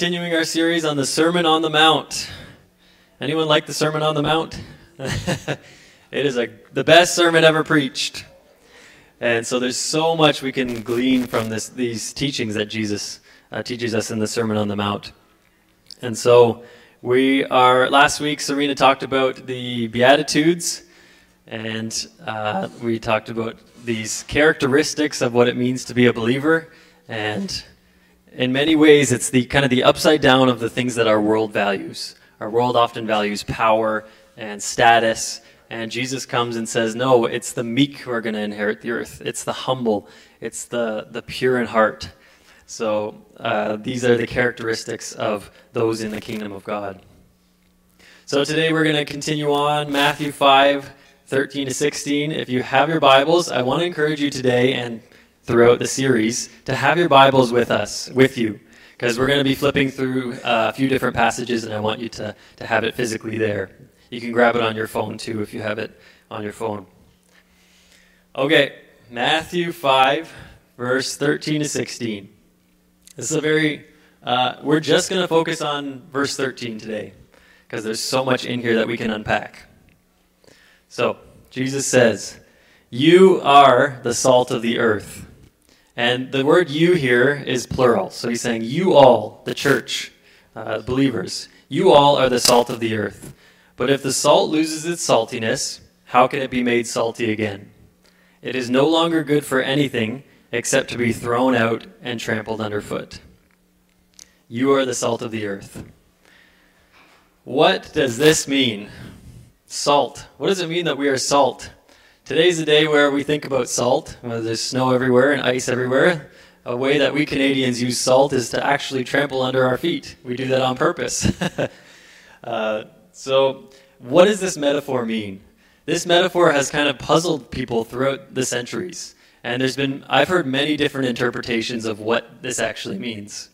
Continuing our series on the Sermon on the Mount. Anyone like the Sermon on the Mount? it is a, the best sermon ever preached. And so there's so much we can glean from this, these teachings that Jesus uh, teaches us in the Sermon on the Mount. And so we are, last week, Serena talked about the Beatitudes, and uh, we talked about these characteristics of what it means to be a believer. And in many ways, it's the kind of the upside down of the things that our world values. Our world often values power and status, and Jesus comes and says, No, it's the meek who are going to inherit the earth. It's the humble, it's the, the pure in heart. So uh, these are the characteristics of those in the kingdom of God. So today we're going to continue on Matthew 5 13 to 16. If you have your Bibles, I want to encourage you today and throughout the series to have your Bibles with us, with you, because we're going to be flipping through uh, a few different passages, and I want you to, to have it physically there. You can grab it on your phone too if you have it on your phone. Okay, Matthew 5, verse 13 to 16. This is a very, uh, we're just going to focus on verse 13 today, because there's so much in here that we can unpack. So, Jesus says, You are the salt of the earth. And the word you here is plural. So he's saying, You all, the church, uh, believers, you all are the salt of the earth. But if the salt loses its saltiness, how can it be made salty again? It is no longer good for anything except to be thrown out and trampled underfoot. You are the salt of the earth. What does this mean? Salt. What does it mean that we are salt? Today's the day where we think about salt. Well, there's snow everywhere and ice everywhere. A way that we Canadians use salt is to actually trample under our feet. We do that on purpose. uh, so, what does this metaphor mean? This metaphor has kind of puzzled people throughout the centuries. And there's been, I've heard many different interpretations of what this actually means.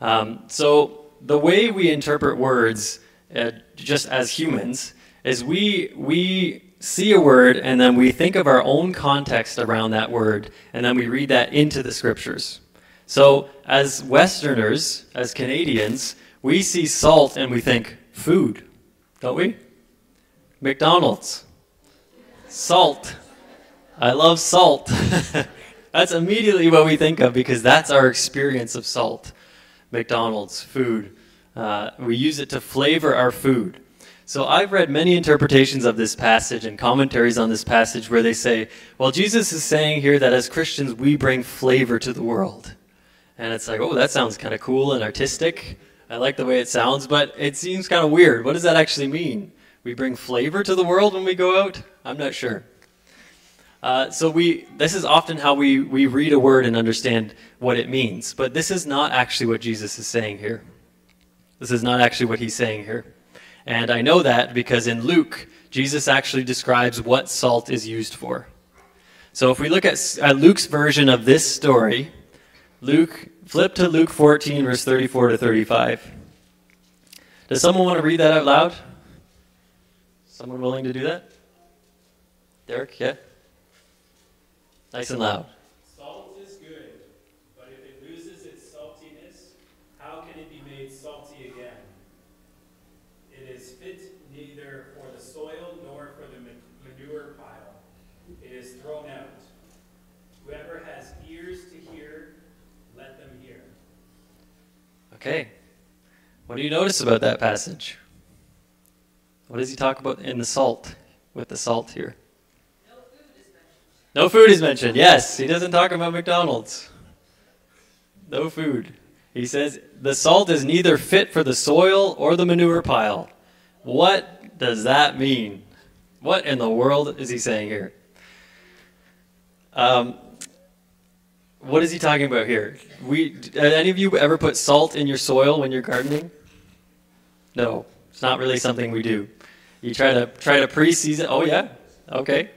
Um, so, the way we interpret words, uh, just as humans, is we, we see a word and then we think of our own context around that word and then we read that into the scriptures. So, as Westerners, as Canadians, we see salt and we think food, don't we? McDonald's. Salt. I love salt. that's immediately what we think of because that's our experience of salt. McDonald's, food. Uh, we use it to flavor our food. So I've read many interpretations of this passage and commentaries on this passage where they say, well, Jesus is saying here that as Christians we bring flavor to the world. And it's like, oh, that sounds kind of cool and artistic. I like the way it sounds, but it seems kind of weird. What does that actually mean? We bring flavor to the world when we go out? I'm not sure. Uh, so we, this is often how we, we read a word and understand what it means. But this is not actually what Jesus is saying here. This is not actually what he's saying here. And I know that because in Luke, Jesus actually describes what salt is used for. So if we look at, at Luke's version of this story, Luke, flip to Luke 14, verse 34 to 35. Does someone want to read that out loud? Someone willing to do that? Derek, yeah? Nice and loud. Okay. What do you notice about that passage? What does he talk about in the salt, with the salt here? No food is mentioned. No food is mentioned. Yes, he doesn't talk about McDonald's. No food. He says the salt is neither fit for the soil or the manure pile. What does that mean? What in the world is he saying here? Um, what is he talking about here? We, any of you ever put salt in your soil when you're gardening? No, it's not really something we do. You try to try to pre-season. Oh yeah, okay.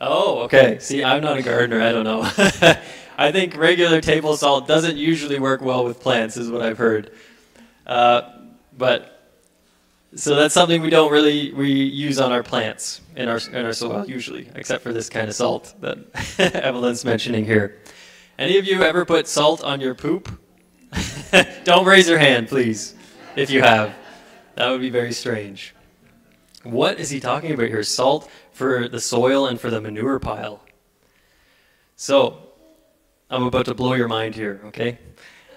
Oh, okay. See, I'm not a gardener. I don't know. I think regular table salt doesn't usually work well with plants, is what I've heard. Uh, but so that's something we don't really we use on our plants in our in our soil usually, except for this kind of salt that Evelyn's mentioning here. Any of you ever put salt on your poop? Don't raise your hand, please, if you have. That would be very strange. What is he talking about here? Salt for the soil and for the manure pile. So, I'm about to blow your mind here, okay?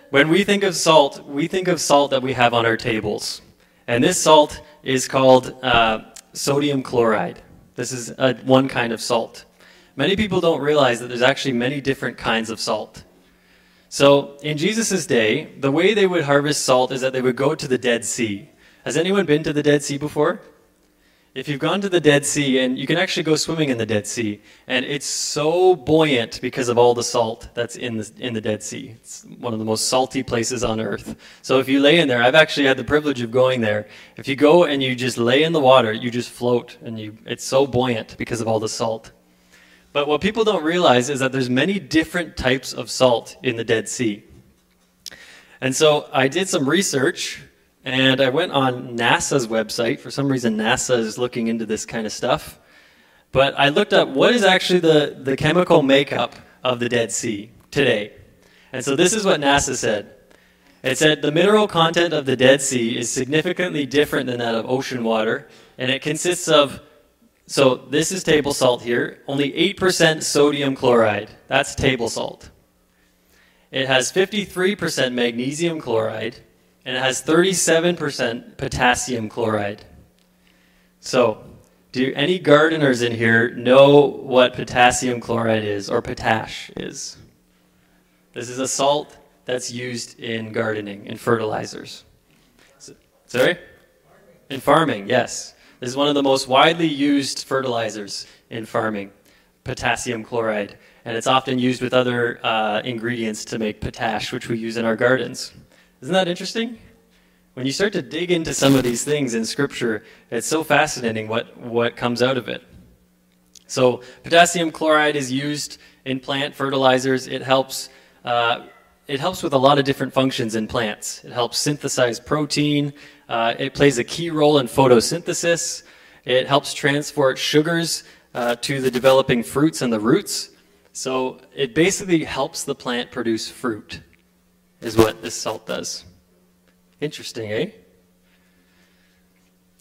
When we think of salt, we think of salt that we have on our tables. And this salt is called uh, sodium chloride. This is a, one kind of salt. Many people don't realize that there's actually many different kinds of salt. So, in Jesus' day, the way they would harvest salt is that they would go to the Dead Sea. Has anyone been to the Dead Sea before? If you've gone to the Dead Sea, and you can actually go swimming in the Dead Sea, and it's so buoyant because of all the salt that's in the, in the Dead Sea. It's one of the most salty places on earth. So if you lay in there, I've actually had the privilege of going there. If you go and you just lay in the water, you just float, and you, it's so buoyant because of all the salt. But what people don't realize is that there's many different types of salt in the Dead Sea. And so I did some research and I went on NASA's website. For some reason, NASA is looking into this kind of stuff. But I looked up what is actually the, the chemical makeup of the Dead Sea today. And so this is what NASA said. It said the mineral content of the Dead Sea is significantly different than that of ocean water, and it consists of so this is table salt here, only 8% sodium chloride. That's table salt. It has 53% magnesium chloride, and it has 37% potassium chloride. So, do any gardeners in here know what potassium chloride is or potash is? This is a salt that's used in gardening, in fertilizers. Sorry? In farming, yes. This is one of the most widely used fertilizers in farming, potassium chloride. And it's often used with other uh, ingredients to make potash, which we use in our gardens. Isn't that interesting? When you start to dig into some of these things in Scripture, it's so fascinating what, what comes out of it. So, potassium chloride is used in plant fertilizers. It helps, uh, it helps with a lot of different functions in plants. It helps synthesize protein. Uh, it plays a key role in photosynthesis. It helps transport sugars uh, to the developing fruits and the roots. So, it basically helps the plant produce fruit, is what this salt does. Interesting, eh?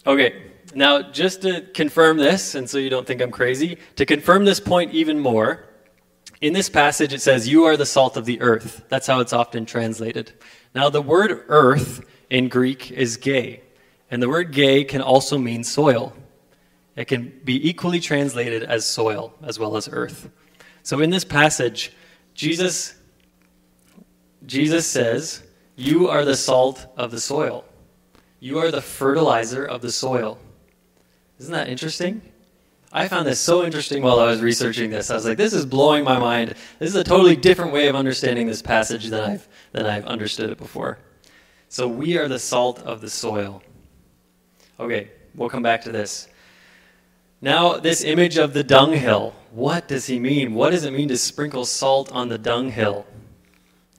Okay, now just to confirm this, and so you don't think I'm crazy, to confirm this point even more, in this passage it says, You are the salt of the earth. That's how it's often translated. Now, the word earth in Greek is gay, and the word gay can also mean soil. It can be equally translated as soil as well as earth. So in this passage, Jesus Jesus says, you are the salt of the soil. You are the fertilizer of the soil. Isn't that interesting? I found this so interesting while I was researching this. I was like, this is blowing my mind. This is a totally different way of understanding this passage than I've, than I've understood it before. So we are the salt of the soil. Okay, we'll come back to this. Now, this image of the dunghill. What does he mean? What does it mean to sprinkle salt on the dunghill?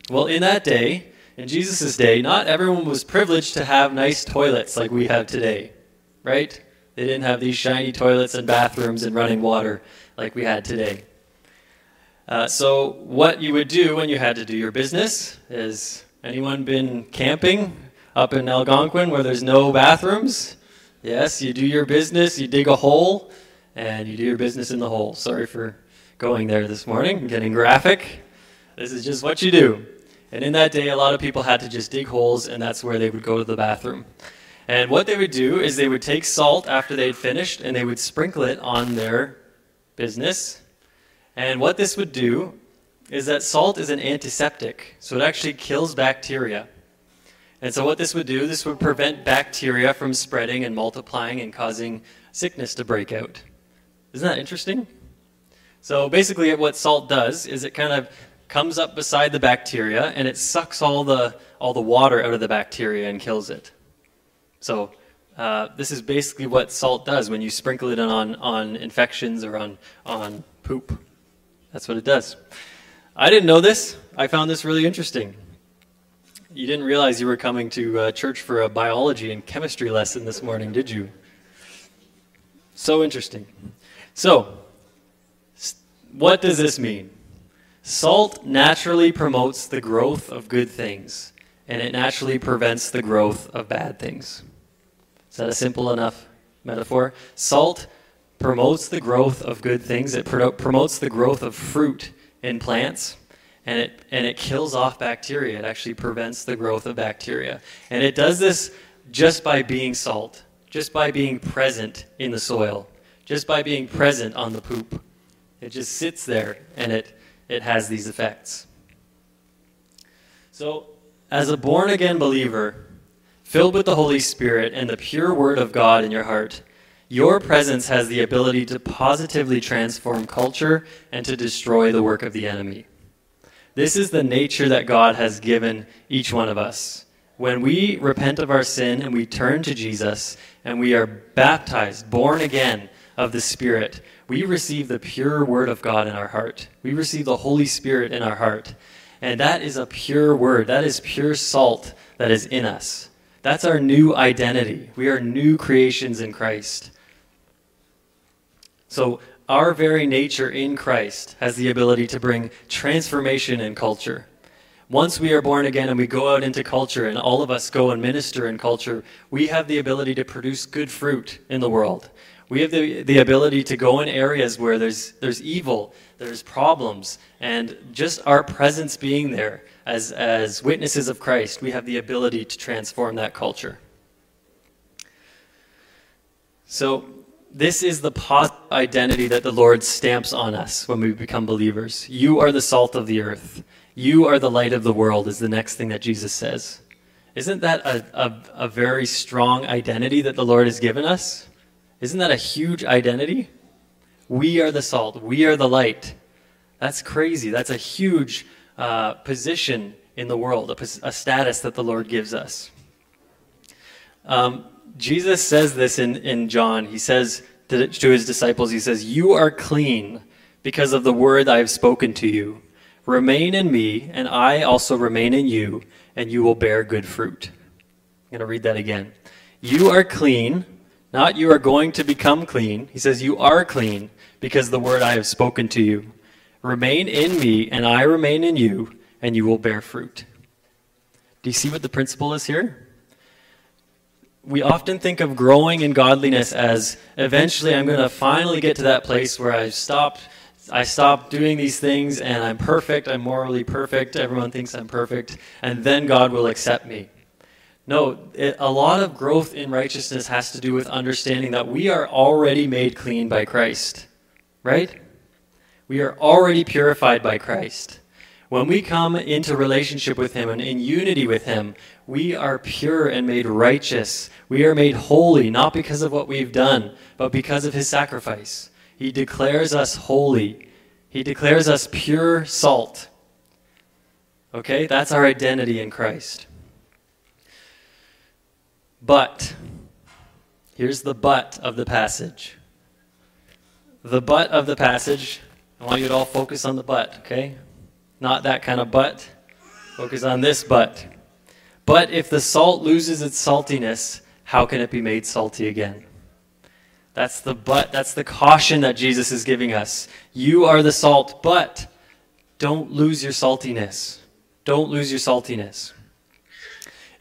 Well, in that day, in Jesus' day, not everyone was privileged to have nice toilets like we have today, right? They didn't have these shiny toilets and bathrooms and running water like we had today. Uh, so, what you would do when you had to do your business is anyone been camping up in Algonquin where there's no bathrooms? Yes, you do your business, you dig a hole, and you do your business in the hole. Sorry for going there this morning, getting graphic. This is just what you do. And in that day, a lot of people had to just dig holes, and that's where they would go to the bathroom. And what they would do is they would take salt after they'd finished and they would sprinkle it on their business. And what this would do is that salt is an antiseptic, so it actually kills bacteria. And so, what this would do, this would prevent bacteria from spreading and multiplying and causing sickness to break out. Isn't that interesting? So, basically, what salt does is it kind of comes up beside the bacteria and it sucks all the all the water out of the bacteria and kills it. So uh, this is basically what salt does when you sprinkle it on on infections or on on poop. That's what it does. I didn't know this. I found this really interesting. You didn't realize you were coming to uh, church for a biology and chemistry lesson this morning, did you? So interesting. So, what does this mean? Salt naturally promotes the growth of good things. and it naturally prevents the growth of bad things. Is that a simple enough metaphor? Salt promotes the growth of good things, it pro- promotes the growth of fruit in plants. And it, and it kills off bacteria. It actually prevents the growth of bacteria. And it does this just by being salt, just by being present in the soil, just by being present on the poop. It just sits there and it, it has these effects. So, as a born again believer, filled with the Holy Spirit and the pure Word of God in your heart, your presence has the ability to positively transform culture and to destroy the work of the enemy. This is the nature that God has given each one of us. When we repent of our sin and we turn to Jesus and we are baptized, born again of the Spirit, we receive the pure Word of God in our heart. We receive the Holy Spirit in our heart. And that is a pure Word. That is pure salt that is in us. That's our new identity. We are new creations in Christ. So, our very nature in Christ has the ability to bring transformation in culture. Once we are born again and we go out into culture, and all of us go and minister in culture, we have the ability to produce good fruit in the world. We have the, the ability to go in areas where there's, there's evil, there's problems, and just our presence being there as, as witnesses of Christ, we have the ability to transform that culture. So, this is the positive identity that the Lord stamps on us when we become believers. You are the salt of the earth. You are the light of the world, is the next thing that Jesus says. Isn't that a, a, a very strong identity that the Lord has given us? Isn't that a huge identity? We are the salt. We are the light. That's crazy. That's a huge uh, position in the world, a, a, status that the Lord gives us. Um, Jesus says this in, in John. He says to, to his disciples, He says, You are clean because of the word I have spoken to you. Remain in me, and I also remain in you, and you will bear good fruit. I'm going to read that again. You are clean, not you are going to become clean. He says, You are clean because the word I have spoken to you. Remain in me, and I remain in you, and you will bear fruit. Do you see what the principle is here? we often think of growing in godliness as eventually I'm going to finally get to that place where I stopped, I stop doing these things and I'm perfect, I'm morally perfect, everyone thinks I'm perfect, and then God will accept me. No, it, a lot of growth in righteousness has to do with understanding that we are already made clean by Christ. Right? We are already purified by Christ. When we come into relationship with Him and in unity with Him, we are pure and made righteous. We are made holy, not because of what we've done, but because of His sacrifice. He declares us holy, He declares us pure salt. Okay? That's our identity in Christ. But, here's the but of the passage. The but of the passage, I want you to all focus on the but, okay? Not that kind of but. Focus on this but. But if the salt loses its saltiness, how can it be made salty again? That's the but, that's the caution that Jesus is giving us. You are the salt, but don't lose your saltiness. Don't lose your saltiness.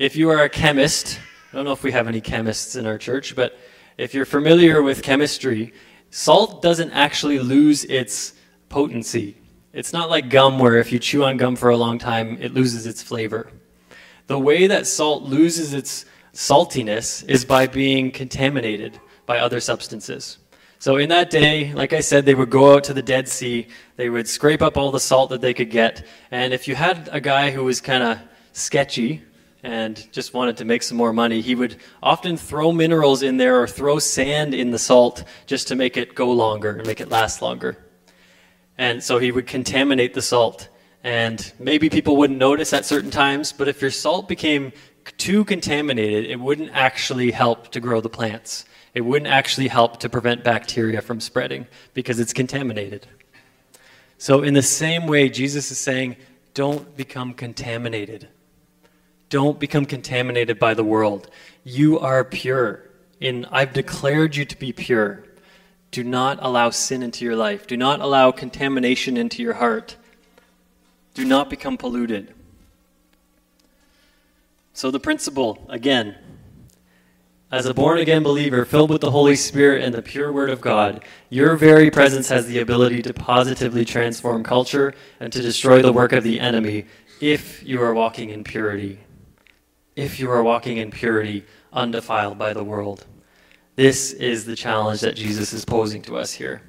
If you are a chemist, I don't know if we have any chemists in our church, but if you're familiar with chemistry, salt doesn't actually lose its potency. It's not like gum where if you chew on gum for a long time, it loses its flavor. The way that salt loses its saltiness is by being contaminated by other substances. So in that day, like I said, they would go out to the Dead Sea, they would scrape up all the salt that they could get, and if you had a guy who was kind of sketchy and just wanted to make some more money, he would often throw minerals in there or throw sand in the salt just to make it go longer and make it last longer. And so he would contaminate the salt. And maybe people wouldn't notice at certain times, but if your salt became too contaminated, it wouldn't actually help to grow the plants. It wouldn't actually help to prevent bacteria from spreading because it's contaminated. So, in the same way, Jesus is saying, don't become contaminated. Don't become contaminated by the world. You are pure. In I've declared you to be pure. Do not allow sin into your life. Do not allow contamination into your heart. Do not become polluted. So, the principle, again, as a born again believer filled with the Holy Spirit and the pure Word of God, your very presence has the ability to positively transform culture and to destroy the work of the enemy if you are walking in purity. If you are walking in purity, undefiled by the world. This is the challenge that Jesus is posing to us here.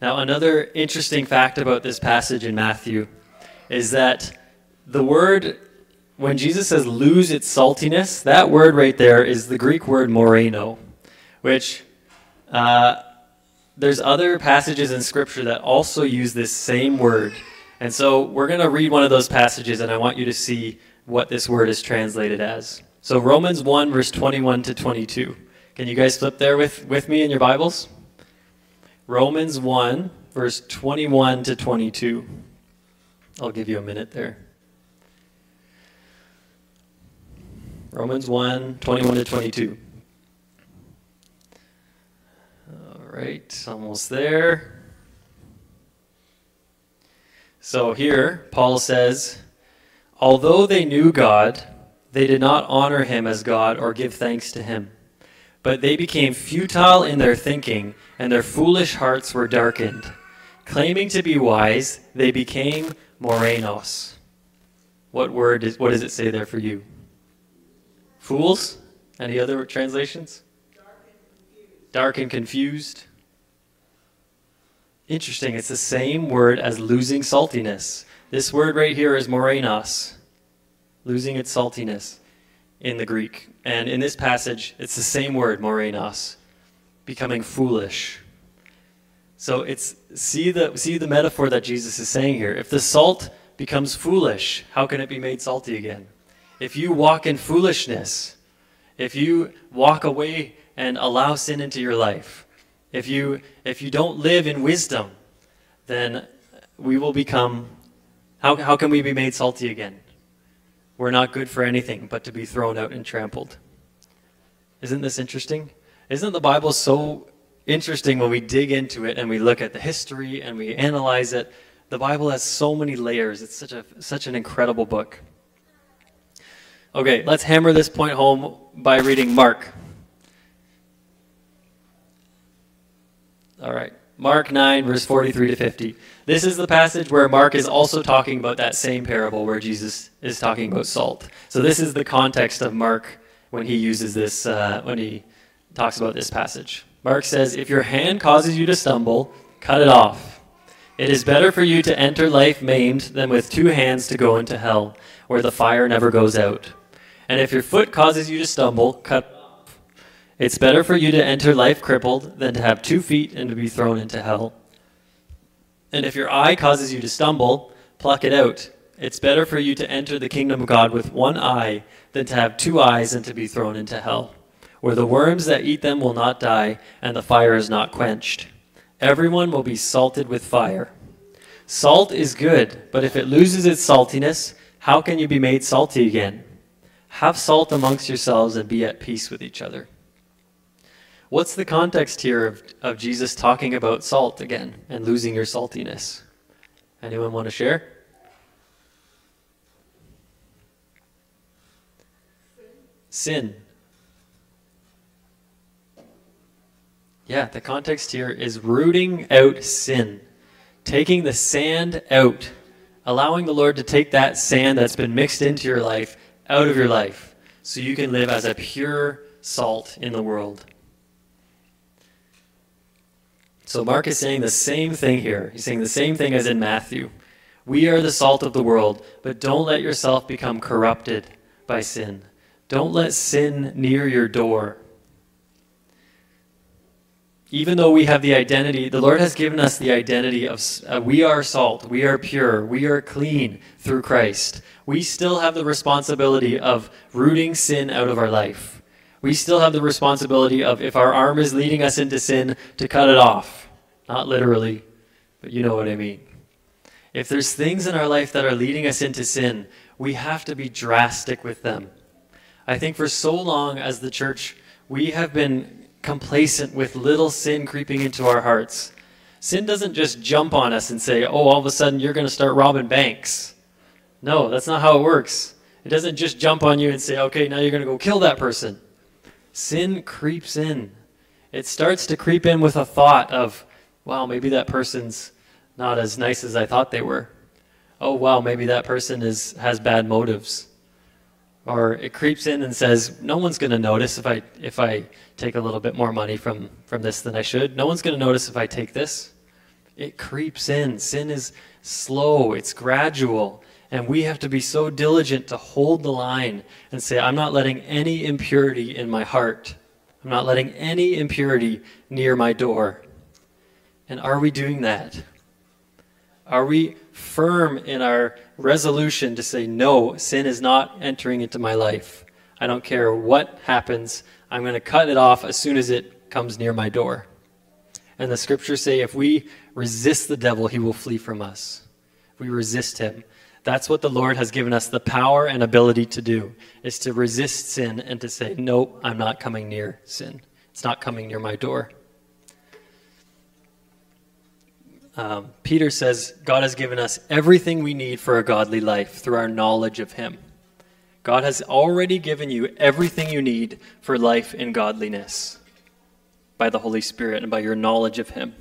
Now, another interesting fact about this passage in Matthew is that the word when Jesus says lose its saltiness, that word right there is the Greek word moreno, which uh, there's other passages in Scripture that also use this same word. And so we're going to read one of those passages, and I want you to see what this word is translated as. So Romans 1, verse 21 to 22. Can you guys flip there with, with me in your Bibles? Romans 1, verse 21 to 22. I'll give you a minute there. Romans 1 21 to 22. All right, almost there. So here, Paul says, Although they knew God, they did not honor him as God or give thanks to him. But they became futile in their thinking, and their foolish hearts were darkened. Claiming to be wise, they became morenos. What word is, what does it say there for you? Fools? Any other translations? Dark and confused. Interesting. It's the same word as losing saltiness. This word right here is morenos, losing its saltiness in the Greek. And in this passage, it's the same word, morenos, becoming foolish. So it's see the see the metaphor that Jesus is saying here. If the salt becomes foolish, how can it be made salty again? if you walk in foolishness, if you walk away and allow sin into your life, if you if you don't live in wisdom, then we will become how, how can we be made salty again? We're not good for anything but to be thrown out and trampled. Isn't this interesting? Isn't the Bible so interesting when we dig into it and we look at the history and we analyze it? The Bible has so many layers. It's such a such an incredible book. Okay, let's hammer this point home by reading Mark. All right. Mark 9, verse 43 to 50. This is the passage where Mark is also talking about that same parable where Jesus is talking about salt. So, this is the context of Mark when he uses this, uh, when he talks about this passage. Mark says, If your hand causes you to stumble, cut it off. It is better for you to enter life maimed than with two hands to go into hell, where the fire never goes out. And if your foot causes you to stumble, cut. It's better for you to enter life crippled than to have two feet and to be thrown into hell. And if your eye causes you to stumble, pluck it out. It's better for you to enter the kingdom of God with one eye than to have two eyes and to be thrown into hell, where the worms that eat them will not die and the fire is not quenched. Everyone will be salted with fire. Salt is good, but if it loses its saltiness, how can you be made salty again? Have salt amongst yourselves and be at peace with each other. What's the context here of, of Jesus talking about salt again and losing your saltiness? Anyone want to share? Sin. Yeah, the context here is rooting out sin, taking the sand out, allowing the Lord to take that sand that's been mixed into your life out of your life so you can live as a pure salt in the world. So Mark is saying the same thing here. He's saying the same thing as in Matthew. We are the salt of the world, but don't let yourself become corrupted by sin. Don't let sin near your door. Even though we have the identity, the Lord has given us the identity of uh, we are salt, we are pure, we are clean through Christ we still have the responsibility of rooting sin out of our life. We still have the responsibility of, if our arm is leading us into sin, to cut it off. Not literally, but you know what I mean. If there's things in our life that are leading us into sin, we have to be drastic with them. I think for so long as the church, we have been complacent with little sin creeping into our hearts. Sin doesn't just jump on us and say, oh, all of a sudden you're going to start robbing banks. No, that's not how it works. It doesn't just jump on you and say, okay, now you're going to go kill that person. Sin creeps in. It starts to creep in with a thought of, wow, maybe that person's not as nice as I thought they were. Oh, wow, maybe that person is, has bad motives. Or it creeps in and says, no one's going to notice if I, if I take a little bit more money from, from this than I should. No one's going to notice if I take this. It creeps in. Sin is slow, it's gradual. And we have to be so diligent to hold the line and say, I'm not letting any impurity in my heart. I'm not letting any impurity near my door. And are we doing that? Are we firm in our resolution to say, no, sin is not entering into my life? I don't care what happens. I'm going to cut it off as soon as it comes near my door. And the scriptures say if we resist the devil, he will flee from us. If we resist him. That's what the Lord has given us the power and ability to do, is to resist sin and to say, no, I'm not coming near sin. It's not coming near my door. Um, Peter says, God has given us everything we need for a godly life through our knowledge of Him. God has already given you everything you need for life in godliness by the Holy Spirit and by your knowledge of Him.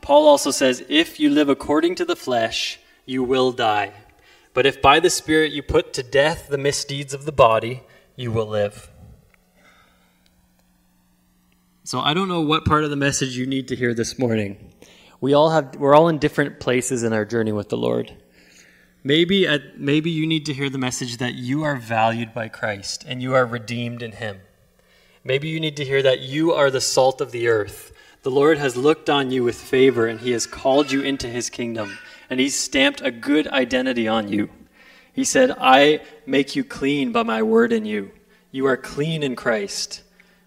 Paul also says, If you live according to the flesh, you will die. But if by the Spirit you put to death the misdeeds of the body, you will live. So I don't know what part of the message you need to hear this morning. We all have we're all in different places in our journey with the Lord. Maybe at, maybe you need to hear the message that you are valued by Christ and you are redeemed in him. Maybe you need to hear that you are the salt of the earth. The Lord has looked on you with favor and he has called you into his kingdom and he's stamped a good identity on you. He said, I make you clean by my word in you. You are clean in Christ.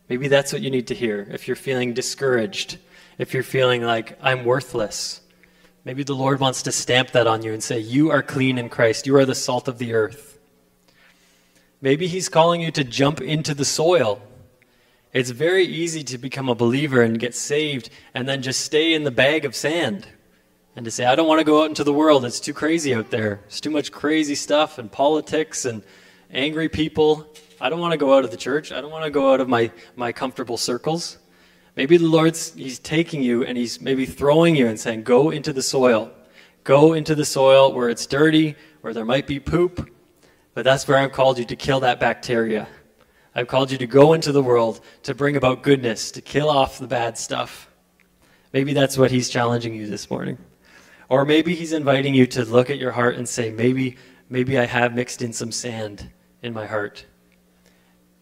Maybe that's what you need to hear if you're feeling discouraged, if you're feeling like I'm worthless. Maybe the Lord wants to stamp that on you and say, You are clean in Christ. You are the salt of the earth. Maybe He's calling you to jump into the soil. It's very easy to become a believer and get saved and then just stay in the bag of sand and to say, I don't want to go out into the world. It's too crazy out there. It's too much crazy stuff and politics and angry people. I don't want to go out of the church. I don't want to go out of my, my comfortable circles. Maybe the Lord's He's taking you and He's maybe throwing you and saying, Go into the soil. Go into the soil where it's dirty, where there might be poop. But that's where I've called you to kill that bacteria. I've called you to go into the world to bring about goodness, to kill off the bad stuff. Maybe that's what He's challenging you this morning. Or maybe he's inviting you to look at your heart and say, maybe, maybe I have mixed in some sand in my heart.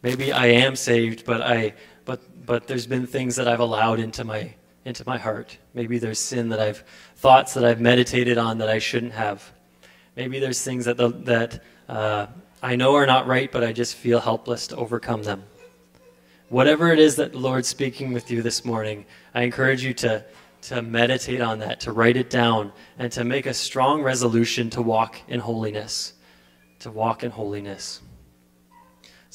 Maybe I am saved, but I, but, but there's been things that I've allowed into my, into my heart. Maybe there's sin that I've, thoughts that I've meditated on that I shouldn't have. Maybe there's things that, the, that uh, I know are not right, but I just feel helpless to overcome them. Whatever it is that the Lord's speaking with you this morning, I encourage you to, to meditate on that, to write it down, and to make a strong resolution to walk in holiness. To walk in holiness.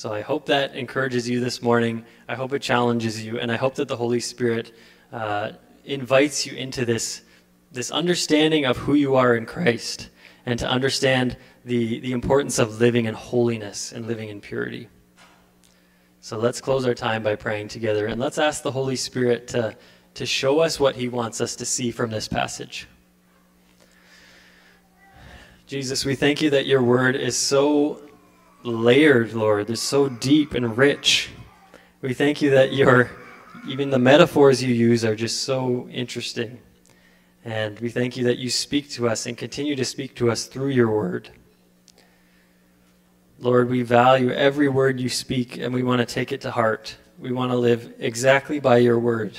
So I hope that encourages you this morning. I hope it challenges you, and I hope that the Holy Spirit uh, invites you into this, this understanding of who you are in Christ and to understand the, the importance of living in holiness and living in purity. So let's close our time by praying together, and let's ask the Holy Spirit to to show us what he wants us to see from this passage. Jesus, we thank you that your word is so layered, Lord. It's so deep and rich. We thank you that your even the metaphors you use are just so interesting. And we thank you that you speak to us and continue to speak to us through your word. Lord, we value every word you speak and we want to take it to heart. We want to live exactly by your word.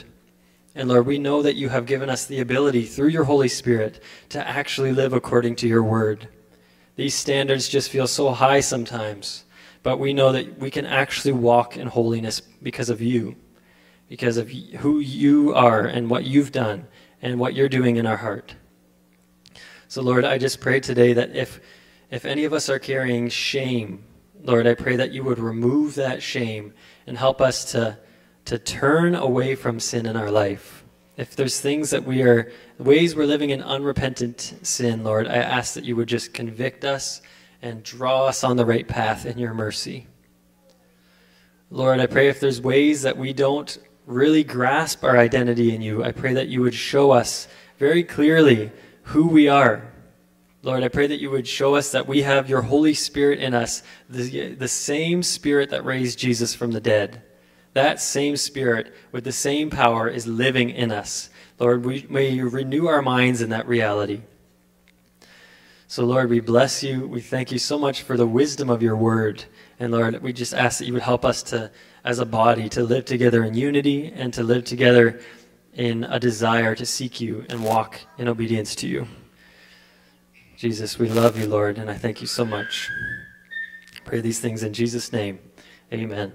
And Lord, we know that you have given us the ability through your Holy Spirit to actually live according to your word. These standards just feel so high sometimes, but we know that we can actually walk in holiness because of you, because of who you are and what you've done and what you're doing in our heart. So, Lord, I just pray today that if, if any of us are carrying shame, Lord, I pray that you would remove that shame and help us to to turn away from sin in our life. If there's things that we are, ways we're living in unrepentant sin, Lord, I ask that you would just convict us and draw us on the right path in your mercy. Lord, I pray if there's ways that we don't really grasp our identity in you, I pray that you would show us very clearly who we are. Lord, I pray that you would show us that we have your Holy Spirit in us, the, the same Spirit that raised Jesus from the dead. That same Spirit with the same power is living in us. Lord, we, may you renew our minds in that reality. So, Lord, we bless you. We thank you so much for the wisdom of your word. And, Lord, we just ask that you would help us to, as a body, to live together in unity and to live together in a desire to seek you and walk in obedience to you. Jesus, we love you, Lord, and I thank you so much. Pray these things in Jesus' name. Amen.